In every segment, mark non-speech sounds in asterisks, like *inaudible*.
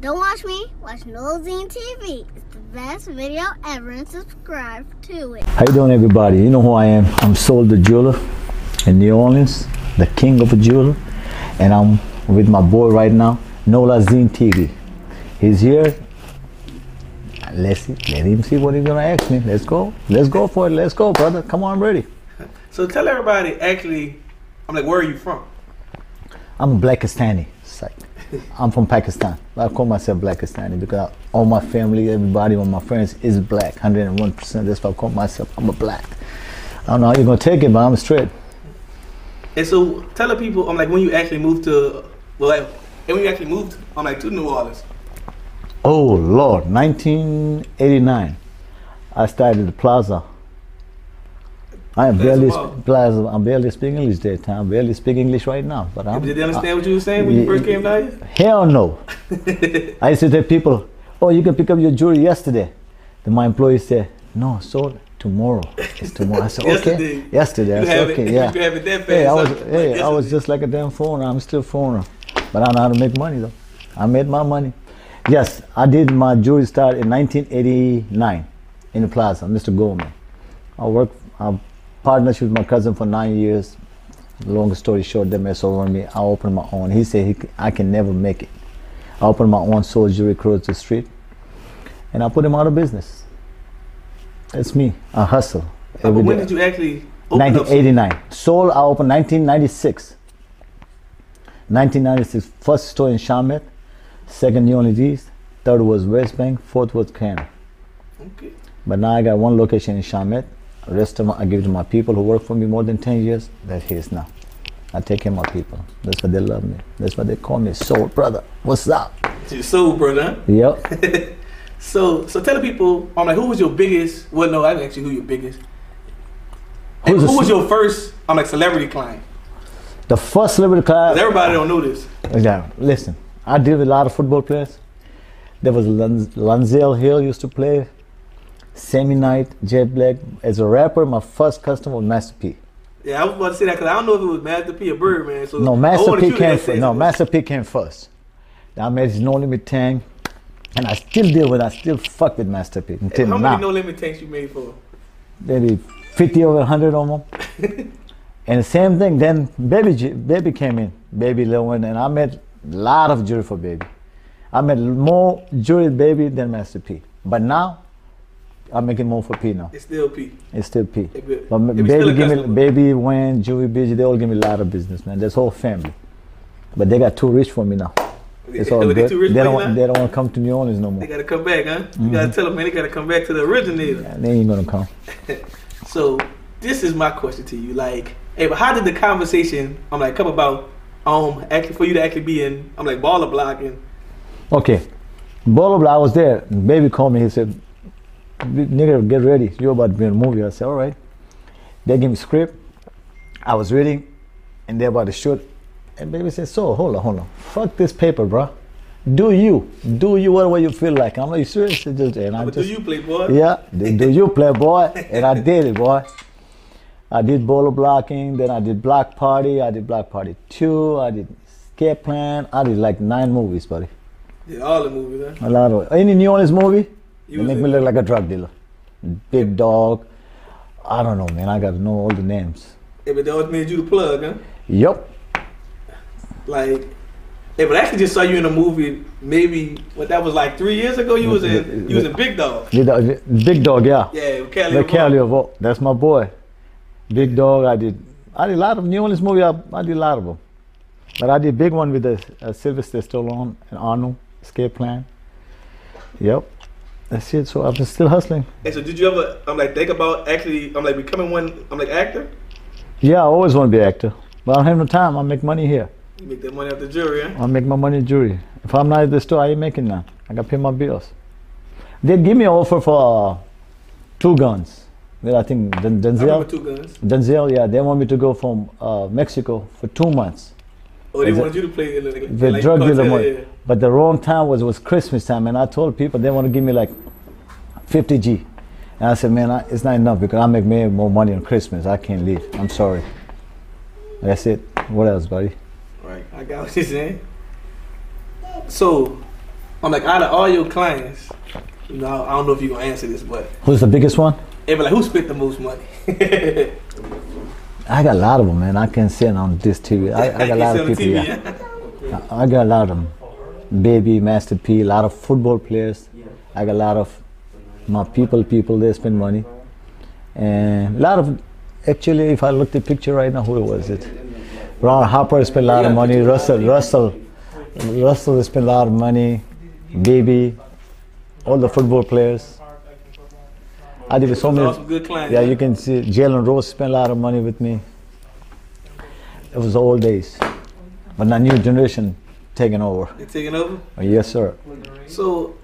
Don't watch me, watch Nola Zine TV. It's the best video ever and subscribe to it. How you doing, everybody? You know who I am. I'm Sol the Jeweler in New Orleans, the king of a jeweler, and I'm with my boy right now, Nola Zine TV. He's here. Let's see, let him see what he's gonna ask me. Let's go. Let's go for it. Let's go, brother. Come on, I'm ready. So tell everybody actually, I'm like, where are you from? I'm a Blackistani. It's like, I'm from Pakistan. I call myself Blackistani because all my family, everybody, all my friends is black, 101%. That's why I call myself. I'm a black. I don't know how you're gonna take it, but I'm straight. And so tell the people, I'm like, when you actually moved to, well, like, and when you actually moved, I'm like, to New Orleans. Oh Lord, 1989. I started the Plaza. I am barely sp- Plaza. I'm barely speaking English that time. I barely speak English right now. But I'm. Did they understand what you were saying when you first came down here? Hell no. *laughs* I used to tell people, "Oh, you can pick up your jewelry yesterday." Then my employee said, "No, so tomorrow. It's tomorrow." I said, *laughs* "Okay." Yesterday. Yesterday. I said, have it- "Okay, *laughs* you yeah." have it that fast, Hey, I was, huh? hey, Like I was just like a damn foreigner. I'm still foreigner, but I know how to make money though. I made my money. Yes, I did my jewelry start in 1989 in the plaza, Mr. Goldman. I worked, I partnership with my cousin for nine years. Long story short, they mess over me. I opened my own. He said he, I can never make it. I opened my own soul jewelry across the street, and I put him out of business. That's me. I hustle. But when day. did you actually open up? 1989. Sol, I opened 1996. 1996, first store in Chalmette, second New Orleans East, third was West Bank, fourth was Canada. Okay. But now I got one location in Chalmette. The rest of them I give to my people who work for me more than 10 years. that he is now. I take care of my people. That's why they love me. That's why they call me Soul Brother. What's up? It's your soul, brother. Yep. *laughs* So, so tell the people, I'm like, who was your biggest? Well, no, I can actually who your biggest. And Who's the who was your first? I'm like celebrity client. the first celebrity client. everybody don't know this. Yeah, listen, I deal with a lot of football players. There was Lan- Lonzell Hill used to play, Sammy Knight, Jet Black. As a rapper, my first customer was Master P. Yeah, I was about to say that because I don't know if it was Master P or Birdman. So No, Master P came first. No. Master P came first. I made his No Limit Tank, and I still deal with. I still fuck with Master P until How now. many no limit tanks you made for? maybe 50 over 100 of them. *laughs* and the same thing, then Baby Baby came in, Baby Lil Wayne, and I met a lot of jewelry for Baby. I met more jewelry Baby than Master P. But now, I'm making more for P now. It's still P. It's still P. It But it Baby give me. Baby Wayne, Jewelry Busy, they all give me a lot of business, man. This whole family. But they got too rich for me now. It's all They good. They don't, want, they don't want to come to New Orleans no more. They gotta come back, huh? You Mm-hmm. gotta tell them, man, they gotta come back to the originator. They ain't gonna come. *laughs* So this is my question to you, like, hey, but how did the conversation, I'm like, come about, um, actually for you to actually be in, I'm like, Baller Blockin'. Okay. Blah, blah. I was there. Baby called me. He said, nigga, get ready. You're about to be in a movie. I said, all right. They gave me script. I was reading, and they're about to shoot. And baby said, so, hold on, hold on. Fuck this paper, bro. Do you. Do you whatever you feel like. I'm like, you serious? Just- And I But do you play, boy? yeah, do you play, boy? And I did it, boy. I did Baller Blockin', then I did Block Party, I did Block Party 2, I did Escape Plan, I did like nine movies, buddy. Yeah, all the movies, huh? A lot of any New Orleans movie, They make me look like a drug dealer. Big dog. I don't know, man. I got to know all the names. Yeah, but they always made you the plug, huh? Yup. Like, yeah, but I actually just saw you in a movie. Maybe what that was like three years ago. You was in you was in Big Dog. Big dog, yeah. Yeah, Cali. The. Cali of all. That's my boy. Big dog. I did. I did a lot of New Orleans movie. I, I did a lot of them. But I did a big one with the uh, Sylvester Stallone and Arnold Escape Plan. Yep. That's it. So I'm just still hustling. And so, did you ever? I'm like think about actually. I'm like becoming one. I'm like actor. Yeah, I always want to be actor, but I don't have no time. I make money here. You make that money the jury, huh? I make my money jewelry. If I'm not at the store, I ain't making none. I got to pay my bills. They give me an offer for uh, two guns. Well, I think Den- I Denzel. two guns. Denzel, yeah, they want me to go from uh, Mexico for two months. Oh, they wanted you to play like, The like drug dealer money. yeah. But the wrong time was was Christmas time, and I told people they want to give me like 50 G. And I said, man, I, it's not enough because I make way more money on Christmas. I can't leave. I'm sorry. That's it. What else, buddy? Right, I got what you're saying. So, I'm like, out of all your clients, you know, I don't know if you're gonna answer this, but Who's the biggest one? they be like, who spent the most money? *laughs* I got a lot of them, man. I can't on this TV. I, I got a *laughs* lot of people. Yeah. I I got a lot of them. Baby, Master P, a lot of football players. I got a lot of my people, people, they spend money. And a lot of, actually, if I look at the picture right now, who was it? Ron Harper spent a lot of money. Russell, Russell, Russell spent a lot of money. Baby, all the football players. I did with so many. good clients. Yeah, you can see Jalen Rose spent a lot of money with me. It was the old days. But now new generation taking over. They taking over. Oh, yes, sir. So,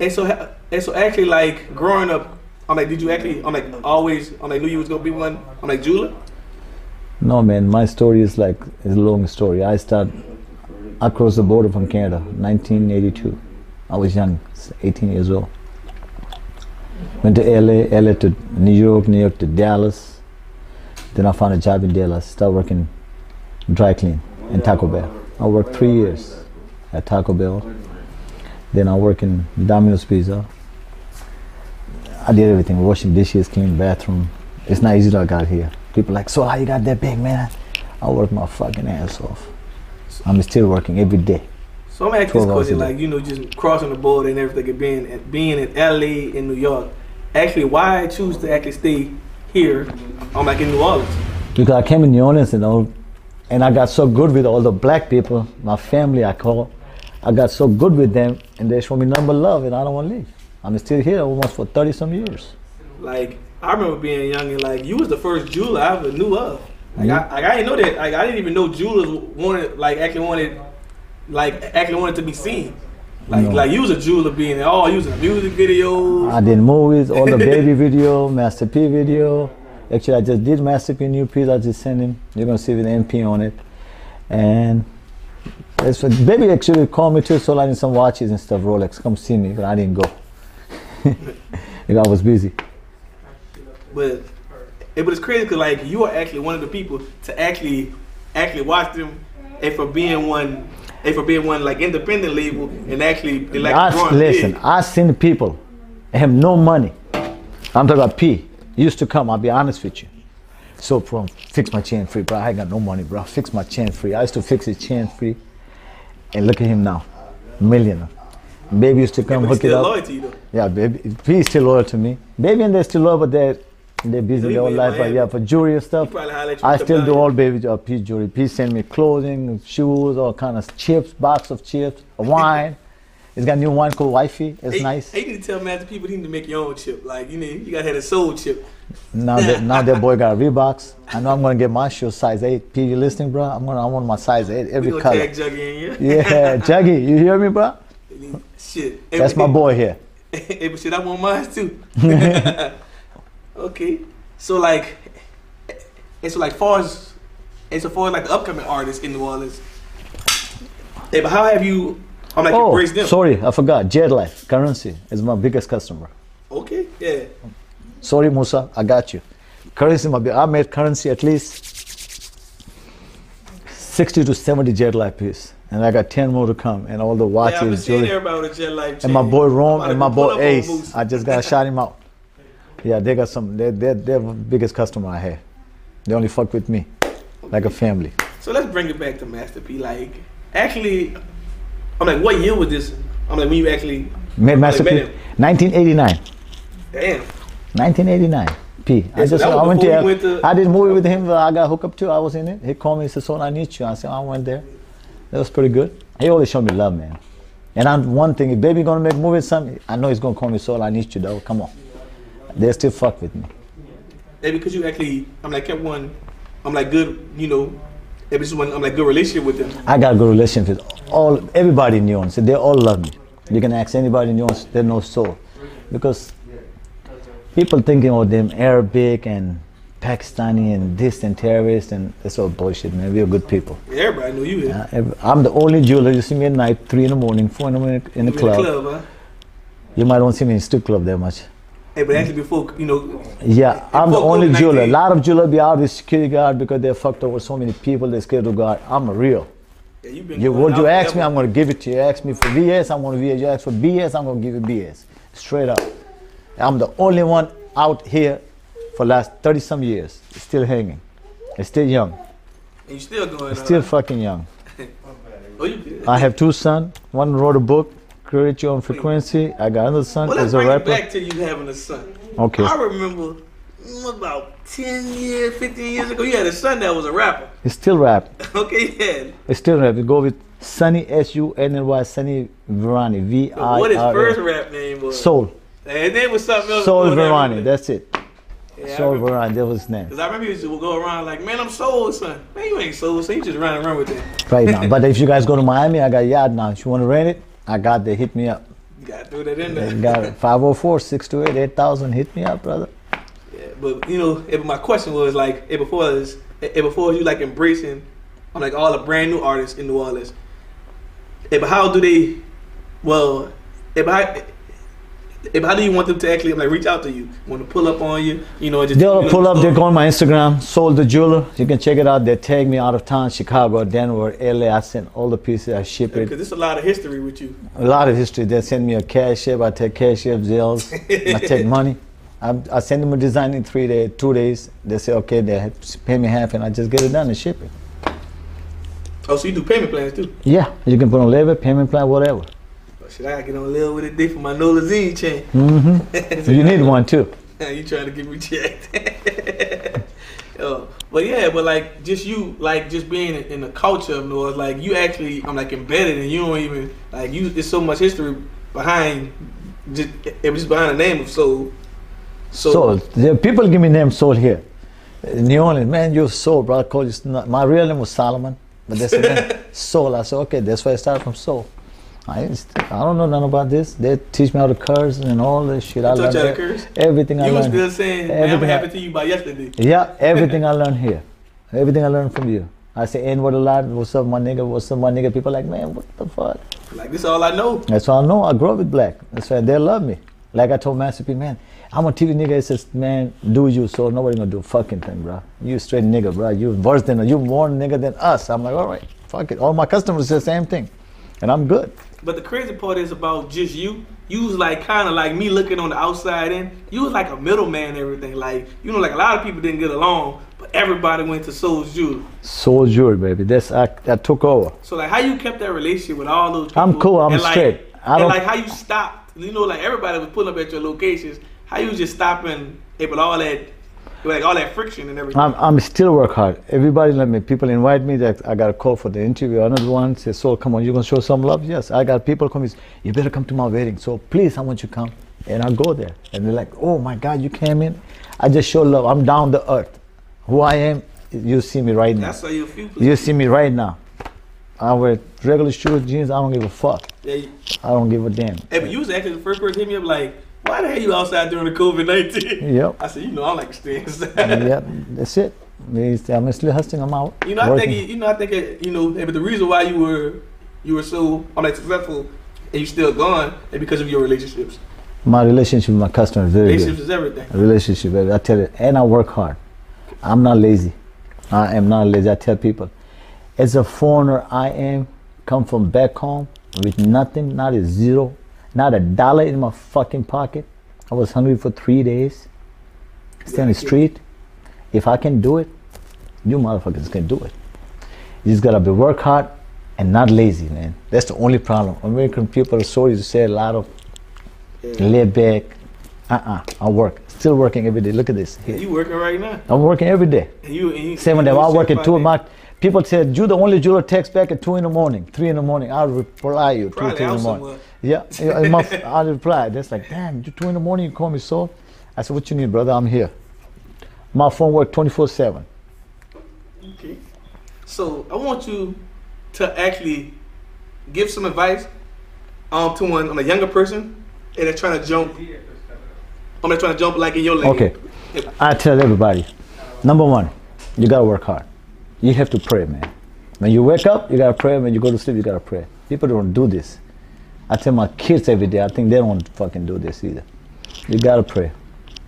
and so, and so, actually, like growing up, I'm like, did you actually, I'm like, always, I'm like, knew you was gonna be one. I'm like, Jula. No, man, my story is like is a long story. I start across the border from Canada, 1982. I was young, 18 years old. Went to LA, LA to New York, New York to Dallas. Then I found a job in Dallas. Started working dry clean in Taco Bell. I worked three years at Taco Bell. Then I worked in Domino's Pizza. I did everything: washing dishes, clean bathroom. It's not easy to get here. People like, so how you got that big, man? I work my fucking ass off. I'm still working every day. So I'm asking 12 this question, like you know, just crossing the border and everything, and being being in LA in New York. Actually, why I choose to actually stay here? I'm like in New Orleans. Because I came in New Orleans and all, and I got so good with all the black people, my family I call. I got so good with them, and they show me number love, and I don't want to leave. I'm still here almost for 30 some years. Like I remember being young and like you was the first jeweler I ever knew of. Like, mm-hmm. I, like I didn't know that. Like I didn't even know jewelers wanted like actually wanted like actually wanted to be seen. Like No. like you was a jeweler being oh you was in music videos. I did movies, all the *laughs* baby video, Master P video. Actually, I just did Master P new piece. I just sent him. You're gonna see with MP on it, and it's what baby actually called me too. So I need some watches and stuff. Rolex, come see me, but I didn't go. *laughs* because I was busy. But it, was crazy because like you are actually one of the people to actually actually watch them and for being one for being one like independent label and actually they like I, listen, big. I seen people have no money. I'm talking about P. Used to come. I'll be honest with you. So from fix my chain free, bro. I ain't got no money, bro. Fix my chain free. I used to fix his chain free, and look at him now, millionaire. Baby used to come but hook it up. loyal to you though. Yeah, baby. P is still loyal to me. Baby and they're still loyal, but they're they're busy their whole life. But yeah, for jewelry and stuff. He probably holler at you I still do all baby uh, P jewelry. P send me clothing, shoes, all kind of chips, box of chips, wine. *laughs* It's got new wine called Wifey. It's Hey, nice. Hey, you need to tell Master people you need to make your own chip. Like you need, you gotta have a soul chip. Now that *laughs* now that boy got Reeboks. I know I'm gonna get my shoes size eight. P, you listening, bro? I'm gonna I want my size eight, every gonna color. tag Juggy in Yeah, *laughs* Juggy, you hear me, bro? Shit. That's my boy here. Hey, but shit, I want mine too. Okay. So like, and so like far as, and so far as like the upcoming artists in New Orleans. Hey, but how have you? I'm like Oh, embrace them. sorry, I forgot. Jet Life Currency is my biggest customer. Okay. Yeah. Sorry, Musa, I got you. Currency, my, I made currency at least 60 to 70 jet life piece. And I got 10 more to come. And all the Yeah, I've been watches, jewelry. everybody a jet life. And my boy Rome and my boy Ace. I just gotta *laughs* shout him out. Yeah, they got some, they're, they're, they're the biggest customer I have. They only fuck with me, like a family. So let's bring it back to Master P. Like, actually, I'm like, what year was this? I'm like, when you actually Made Master met P. 1989. Damn. 1989. P. I Yeah, so just I went to, went to- I did a movie with him. I got hooked up too. I was in it. He called me. He said, "Son, I need you." I said, "I went there." That was pretty good. He always showed me love, man. And I'm one thing. If baby gonna make movie something, I know he's gonna call me. Soul, I need you though. Come on. They still fuck with me. Hey, because you actually, I'm like, kept one, I'm like, good, you know, Maybe just one, I'm like, good relationship with them. I got a good relationship with all everybody in New Orleans. They all love me. You can ask anybody in New Orleans. They know soul, because people thinking of them Arabic and Pakistani and this and terrorists and it's all bullshit, man. We're good people. Everybody knew you here. Uh, I'm the only jeweler you see me at night, three in the morning, four in the morning in the club. In the club, huh? You might don't see me in strip club that much. Hey, but actually before, you know, Yeah, I'm the only COVID-19. jeweler. A lot of jeweler be out with security guard because they're fucked over so many people. They're scared to God. I'm a real. Yeah, you been You, what you ask me. I'm gonna give it to you. Ask me for VS, I'm gonna VS. You ask for BS, I'm gonna give you BS. Straight up. I'm the only one out here for last 30 some years, still hanging. Still young. And you still going. Still fucking young. *laughs* oh. I have two sons. One wrote a book, Create Your Own Frequency. I got another son, Well, is a rapper. back to you having a son. Okay. I remember about 10 years, 15 years ago, you had a son that was a rapper. He still rap. *laughs* Okay, yeah. He still rap. We go with Sunny S U N N Y Sunny Virani V But what his first rap name was? Soul. And then name was something else. Soul that, That's it. Yeah, Soul Virani. That was his name. Cause I remember he used to go around like, man, I'm soul son. Man, you ain't soul son. You just running around with it. Right now. *laughs* But if you guys go to Miami, I got yard now. If you want to rent it, I got the hit me up. You gotta throw that in there. got it. 504 628 8000. Hit me up, brother. Yeah, but you know, if my question was like, if before this, if before you like embracing, I'm like all the brand new artists in New Orleans. If how do they, well, if I, if how do you want them to actually like reach out to you? Want to pull up on you? You know, just They'll you know, pull up, they uh, go on my Instagram, Sol the Jeweler. You can check it out. They tag me out of town, Chicago, Denver, LA. I send all the pieces, I ship Because it. there's a lot of history with you. A lot of history. They send me a cash app. I take cash app, Zelle. I take *laughs* money. I, I send them a design in three days, two days. They say, okay, they pay me half, and I just get it done and ship it. Oh, so you do payment plans too? Yeah, you can put on labor, payment plan, whatever. Shit, I gotta get on a little with it day for my Nola Zine chain. Mm-hmm. *laughs* You need one too. *laughs* you trying to get me checked? *laughs* oh, but yeah, but like just you, like just being in, the culture of Orleans, like you actually, I'm like embedded, and you don't even like you. There's so much history behind just it was just behind the name of soul. So, Soul. The people give me name Soul here. In New Orleans, man, you're Soul, brother. Call you. not- My real name was Solomon, but they said man, Soul. I said, okay, that's why I started from Soul. I, I don't know nothing about this. They teach me how to curse and all this shit. I They taught learned you how to that. curse? everything I you was learned. still saying, everything I- happy to you by yesterday. *laughs* Yeah, everything I learned here. Everything I learned from you. I say N word a lot. What's up, my nigga? What's up, my nigga? People like, man, what the fuck? Like this, all I know. That's why I know I grew up with black. That's why they love me. Like I told Master P, man, I'm a TV nigga. He says, man, do you, so nobody gonna do a fucking thing, bro. You straight nigga, bro. You worse than, you more nigga than us. I'm like, all right, fuck it. All my customers say the same thing, and I'm good. But the crazy part is about just you. You was like kind of like me looking on the outside in. You was like a middleman and everything. Like, you know, like a lot of people didn't get along, but everybody went to Sol's Jewelry. Soul jewelry, baby. That's I, I took over. So like how you kept that relationship with all those people? I'm cool, I'm and, like, straight. I and don't- like how you stopped. You know, like everybody was pulling up at your locations. How you just stopping with all that, like all that friction and everything. I'm, I'm still work hard. Everybody let me. People invite me. That I got a call for the interview. Another one says, "So come on, you gonna show some love?" Yes, I got people coming. You better come to my wedding. So please, I want you to come, and I go there. And they're like, "Oh my God, you came in." I just show love. I'm down the earth. Who I am, you see me right now. That's how you feel. You see me right now. I wear regular shoes, jeans. I don't give a fuck. Yeah, you- I don't give a damn. Hey, but you was actually the first person to hit me up like, why the hell you outside during the COVID nineteen? Yep. I said, you know, I like to stay inside. yep. *laughs* That's it. I'm still hustling. I'm out. You know, I think you know, I think you know, but the reason why you were you were so I'm successful and you still gone is because of your relationships. my relationship with my customer is very good. Relationships is everything. relationship baby. i tell you and i work hard i'm not lazy i am not lazy i tell people as a foreigner i am come from back home with nothing not a zero not a dollar in my fucking pocket i was hungry for three days stay on the street if i can do it you motherfuckers can do it you just gotta be work hard and not lazy man that's the only problem american people are so used to say a lot of Yeah. laid back uh-uh i work still working every day look at this here. You working right now. I'm working every day. And you, and you Seven days. you I was work at two. My people said you the only jeweler text back at two in the morning, three in the morning. I'll reply you two, three in the morning. Yeah, yeah, my, *laughs* I'll reply. That's like, damn, you two in the morning. You call me so. I said, what you need, brother? I'm here. My phone work 24 seven. Okay. So I want you to actually give some advice um, to one on a younger person and they're trying to jump. I'm not trying to jump like in your lane. Okay. I tell everybody, number one, you gotta work hard. You have to pray, man. When you wake up, you gotta pray. When you go to sleep, you gotta pray. People don't do this. I tell my kids every day, I think they don't fucking do this either. You gotta pray.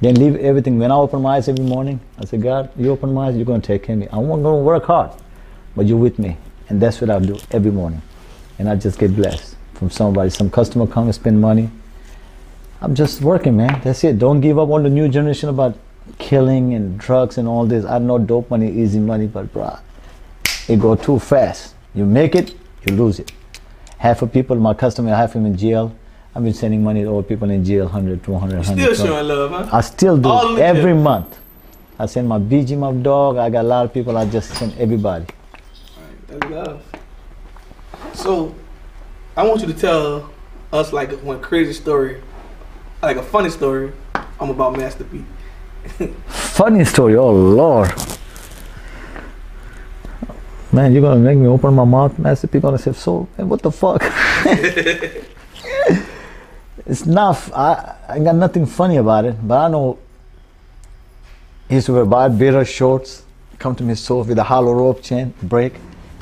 Then leave everything. When I open my eyes every morning, I say, God, you open my eyes, you're gonna take care of me. I'm gonna work hard, but you're with me. And that's what I do every morning. And I just get blessed from somebody. Some customer come and spend money. I'm just working, man. That's it. Don't give up on the new generation about killing and drugs and all this. I know dope money, easy money, but bruh, it go too fast. You make it, you lose it. Half of people, my customer, half of them in jail. I've been sending money to all people in jail, 100, 200, 100. Still showing love, huh? I still do All every month. I send my BG, my dog. I got a lot of people. I just send everybody. That's love. So, I want you to tell us like one crazy story, like a funny story. I'm about Master P. Funny story. Oh Lord, man, you're gonna make me open my mouth, Master P. Gonna say, so, what the fuck? *laughs* it's not. I I got nothing funny about it, but I know. He used to wear bad bitter shorts, come to me so with a hollow rope chain, break.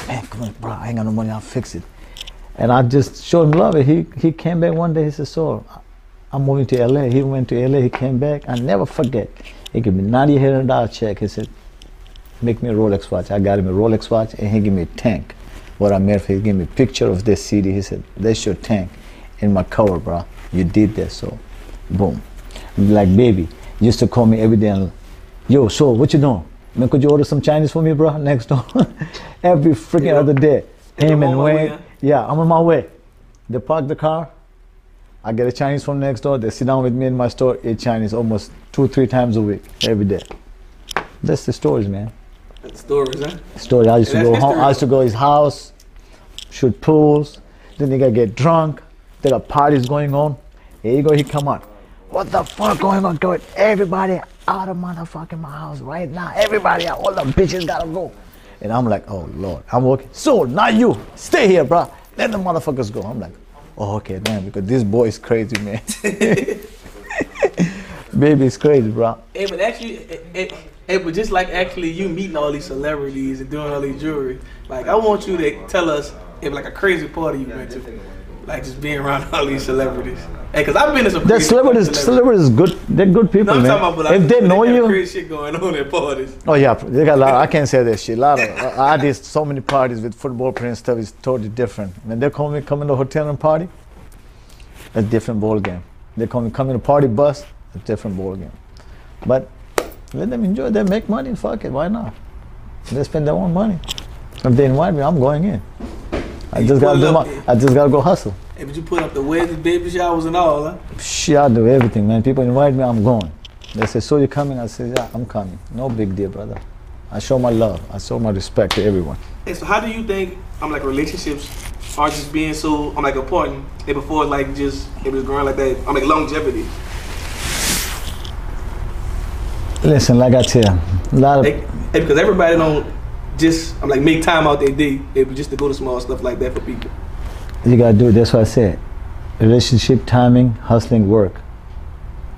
Man, come on, bro, I ain't got no money, I'll fix it. And I just showed him love. He he came back one day. He said, "So, I'm moving to LA." He went to LA. He came back. I never forget. He gave me ninety hundred dollar check. He said, "Make me a Rolex watch." I got him a Rolex watch, and he gave me a tank. What I made for, he gave me a picture of this CD. He said, "That's your tank in my cover, bro. You did that, so, boom." Like baby, he used to call me every day. And, Yo, so what you doing? Man, could you order some Chinese for me, bro? *laughs* Next door, *laughs* every freaking Yeah. other day. Him I'm and on my way, Wayne. Yeah, I'm on my way. They park the car. I get a Chinese from next door. They sit down with me in my store, eat Chinese almost two, three times a week, every day. That's the stories, man. That's stories, huh? Story. I used to go home. I used to go to his house, shoot pools. Then they get drunk. There got parties going on. Here you go. He come on. What the fuck going on? Going everybody out of motherfucking my house right now. Everybody, out. all the bitches gotta go. And I'm like, oh lord, I'm working. So not you. Stay here, bro. Let the motherfuckers go. I'm like, oh okay, man, because this boy is crazy, man. *laughs* Baby is crazy, bro. Hey, but actually, it, it, hey, but just like actually you meeting all these celebrities and doing all these jewelry, like I want you to tell us if like a crazy party you went to, like just being around all these celebrities. Hey, cause I've been to some. The crazy celebrities, celebrities, good. They're good people, No, man. about, like, if they know you, crazy shit going on at parties. Oh yeah, they got a lot. I can't say that shit. A lot of *laughs* I did so many parties with football players and stuff. It's totally different. When they call me come in the hotel and party, a different ball game. They call me come in a party bus, a different ball game. But let them enjoy. They make money. Fuck it. Why not? They spend their own money. If they invite me, I'm going in. I just gotta do my. I just gotta go hustle. Hey, but you put up the weddings, baby showers, and all, huh? Shit, I do everything, man. People invite me, I'm going. They say, so you coming? I say, yeah, I'm coming. No big deal, brother. I show my love. I show my respect to everyone. Hey, so how do you think I'm like relationships are just being so I'm like important and before like just it was growing like that I'm like longevity. Listen, like I tell a lot of Like, hey, because everybody don't just I'm like make time out their day just to go to small stuff like that for people. you gotta do. it. That's what I said. Relationship, timing, hustling, work.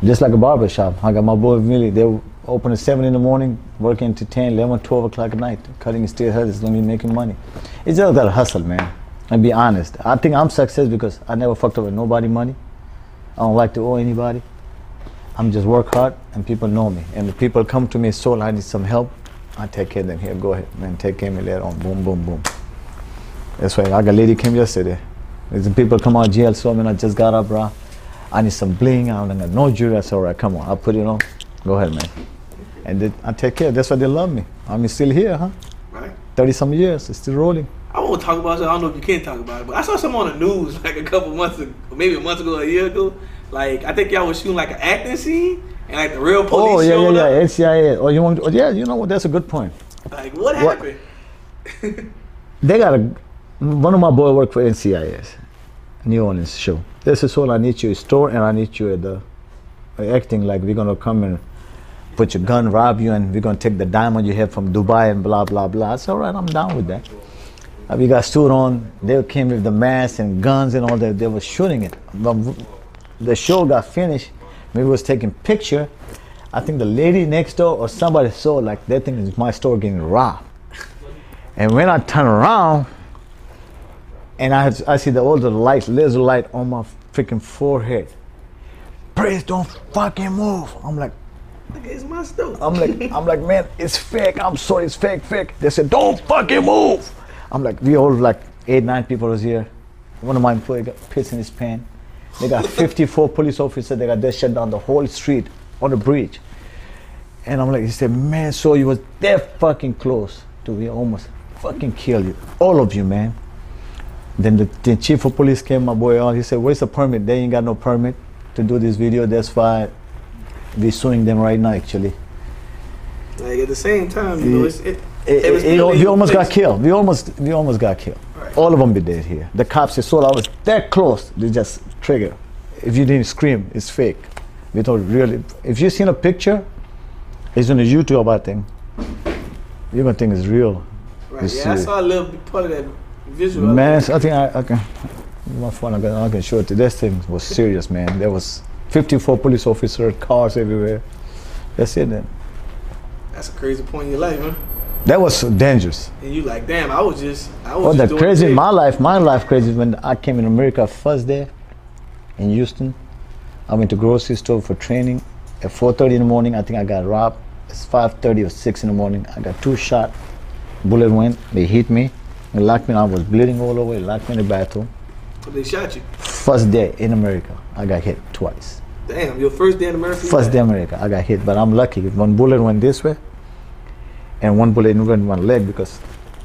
Just like a barber shop. I got my boy Millie. They open at seven in the morning, working to 10, 11, 12 o'clock at night, cutting steel as long as you're making money. It's just gotta hustle, man. And be honest. I think I'm success because I never fucked up with nobody money. I don't like to owe anybody. I'm just work hard and people know me. And if people come to me, soul, I need some help, I take care of them. Here, go ahead, man. Take care of me later on. Boom, boom, boom. That's why I got a lady came yesterday. There's some people come out of jail, so I mean, I just got up, bro. I need some bling. I don't got no jewelry. I said, all right, come on. I'll put it on. Go ahead, man. And they, I take care. That's why they love me. I'm still here, huh? Right? 30 some years, it's still rolling. I won't talk about it. I don't know if you can talk about it, but I saw something on the news *laughs* like a couple months ago, maybe a month ago, a year ago. Like I think y'all was shooting like an acting scene, and like the real police Oh, yeah, yeah, yeah. up. NCIS. Oh, you want, oh, yeah, you know what? That's a good point. Like what What? happened? *laughs* They got a, one of my boy work for NCIS, New Orleans show. This is all I need you store and I need you at the, uh, acting like we're gonna come and put your gun, rob you, and we're gonna take the diamond you have from Dubai and blah, blah, blah. I said, all right, I'm down with that. Uh, we got suit on, they came with the mask and guns and all that, they were shooting it. The show got finished, we was taking picture. I think the lady next door or somebody saw like that thing is my store getting robbed. And when I turn around, and I, I see the all the light, laser light on my freaking forehead. Please don't fucking move. I'm like, Like, it's my stuff. I'm like, *laughs* I'm like, man, it's fake. I'm sorry, it's fake, fake. They said, don't fucking move. I'm like, we all like eight, nine people was here. One of my employees got pissed in his pants. They got 54 police officers. They got they shut down the whole street on the bridge. And I'm like, he said, man, so you was that fucking close to we almost fucking kill you, all of you, man. Then the, the chief of police came, my boy on. He said, where's the permit? They ain't got no permit to do this video. That's why we suing them right now, actually. Like at the same time, you know, it's, it, It- it was it- we almost got killed. We almost, we almost got killed. Right. All of them be dead here. The cops, they saw I was that close. They just trigger. If you didn't scream, it's fake. We thought really. If you seen a picture, it's on the YouTube, I think. You're gonna think it's real. Right. Yeah, I saw a little part of that visual. Man, I think I, I can. My phone, I can, I can show it. to you. This thing was serious, man. There was 54 police officers, cars everywhere. That's it. Then. That's a crazy point in your life, man. That was so dangerous. And you like, damn, I was just, I was Oh, doing crazy in my life, my life crazy when I came in America first day in Houston. I went to grocery store for training. At 4:30 in the morning, I think I got robbed. It's 5:30 or 6 in the morning. I got two shot. Bullet went. They hit me. They locked me. I was bleeding all over. They locked me in the bathroom. But they shot you. First day in America, I got hit twice. Damn, your first day in America. First day in America, I got hit, but I'm lucky. One bullet went this way, and one bullet went in my leg because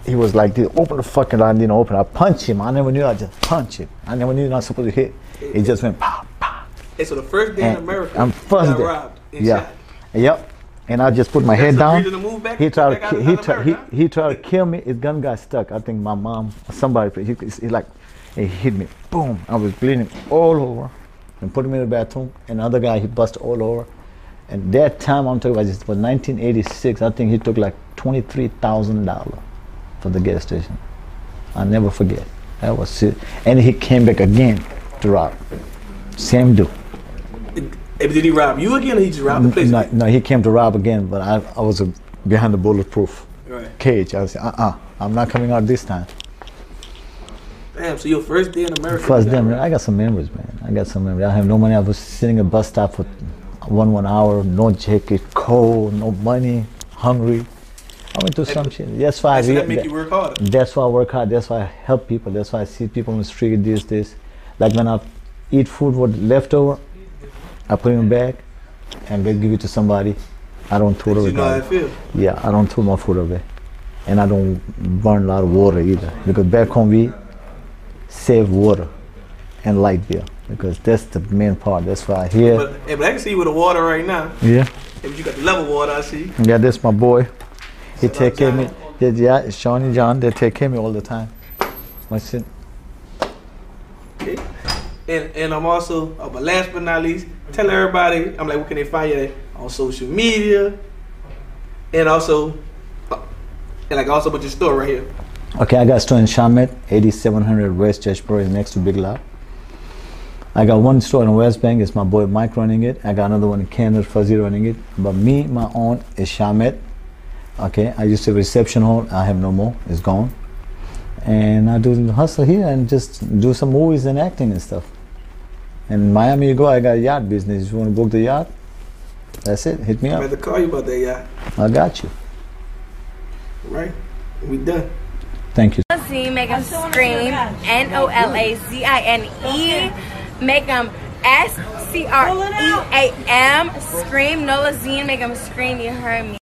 he was like, open the fucking door, I didn't open. I punched him. I never knew I just punched him. I never knew I was supposed to hit. It just went pop, pop. Hey, so the first day in America, I'm first day. robbed and Yeah. shot. Yep. And I just put my That's head down. back- He tried to out ki- of he tried he, he tried to kill me. His gun got stuck. I think my mom or somebody he, he like he hit me. Boom. I was bleeding all over. And put him in the bathroom. Another guy he busted all over. And that time I'm talking about this was 1986. I think he took like twenty three thousand dollars for the gas station. I never forget. That was it. And he came back again to rob. Same dude. Did he rob you again or he just robbed the place? No, no, he came to rob again, but I, I was uh, behind the bulletproof Right. cage. I said, uh-uh, I'm not coming out this time. Damn, so your first day in America. First day, man. I got some memories, man. I got some memories. I have no money. I was sitting at a bus stop for one one hour, no jacket, cold, no money, hungry. I went through some shit. That's why I that make you work harder. That's why I work hard. That's why I help people. That's why I see people on the street. This, this. Like when I eat food with leftover, I put it in a bag and go give it to somebody. I don't throw it away. You know how I feel. Yeah, I don't throw my food away. And I don't burn a lot of water either. Because back home we save water and light bill. Because that's the main part. That's why here. But, hey, but I can see you with the water right now. yeah. Hey, you got the level water, I see. Yeah, that's my boy. He Shout take care of me. Yeah, yeah, it's Shawnee John, they take care of me all the time. My son. And and I'm also, oh, but last but not least, tell everybody, I'm like, where can they find you on social media? And also, uh, and like also about your store right here. Okay, I got a store in Chalmette, 8700 West is next to Big Lot. I got one store in West Bank, it's my boy Mike running it. I got another one in Canada, Fuzzy running it. But me, my own, is Chalmette. Okay, I used to reception hall, I have no more, it's gone. And I do the hustle here and just do some movies and acting and stuff. And in Miami, you go, I got a yacht business. If you want to book the yacht, that's it, hit me I'm up. about to call you about that, yeah. I got you. Right? We done. Thank you. Z, make them scream. N O L A Z I N E. Make them S C R E A M. Scream. Nola Z, make them scream. You heard me.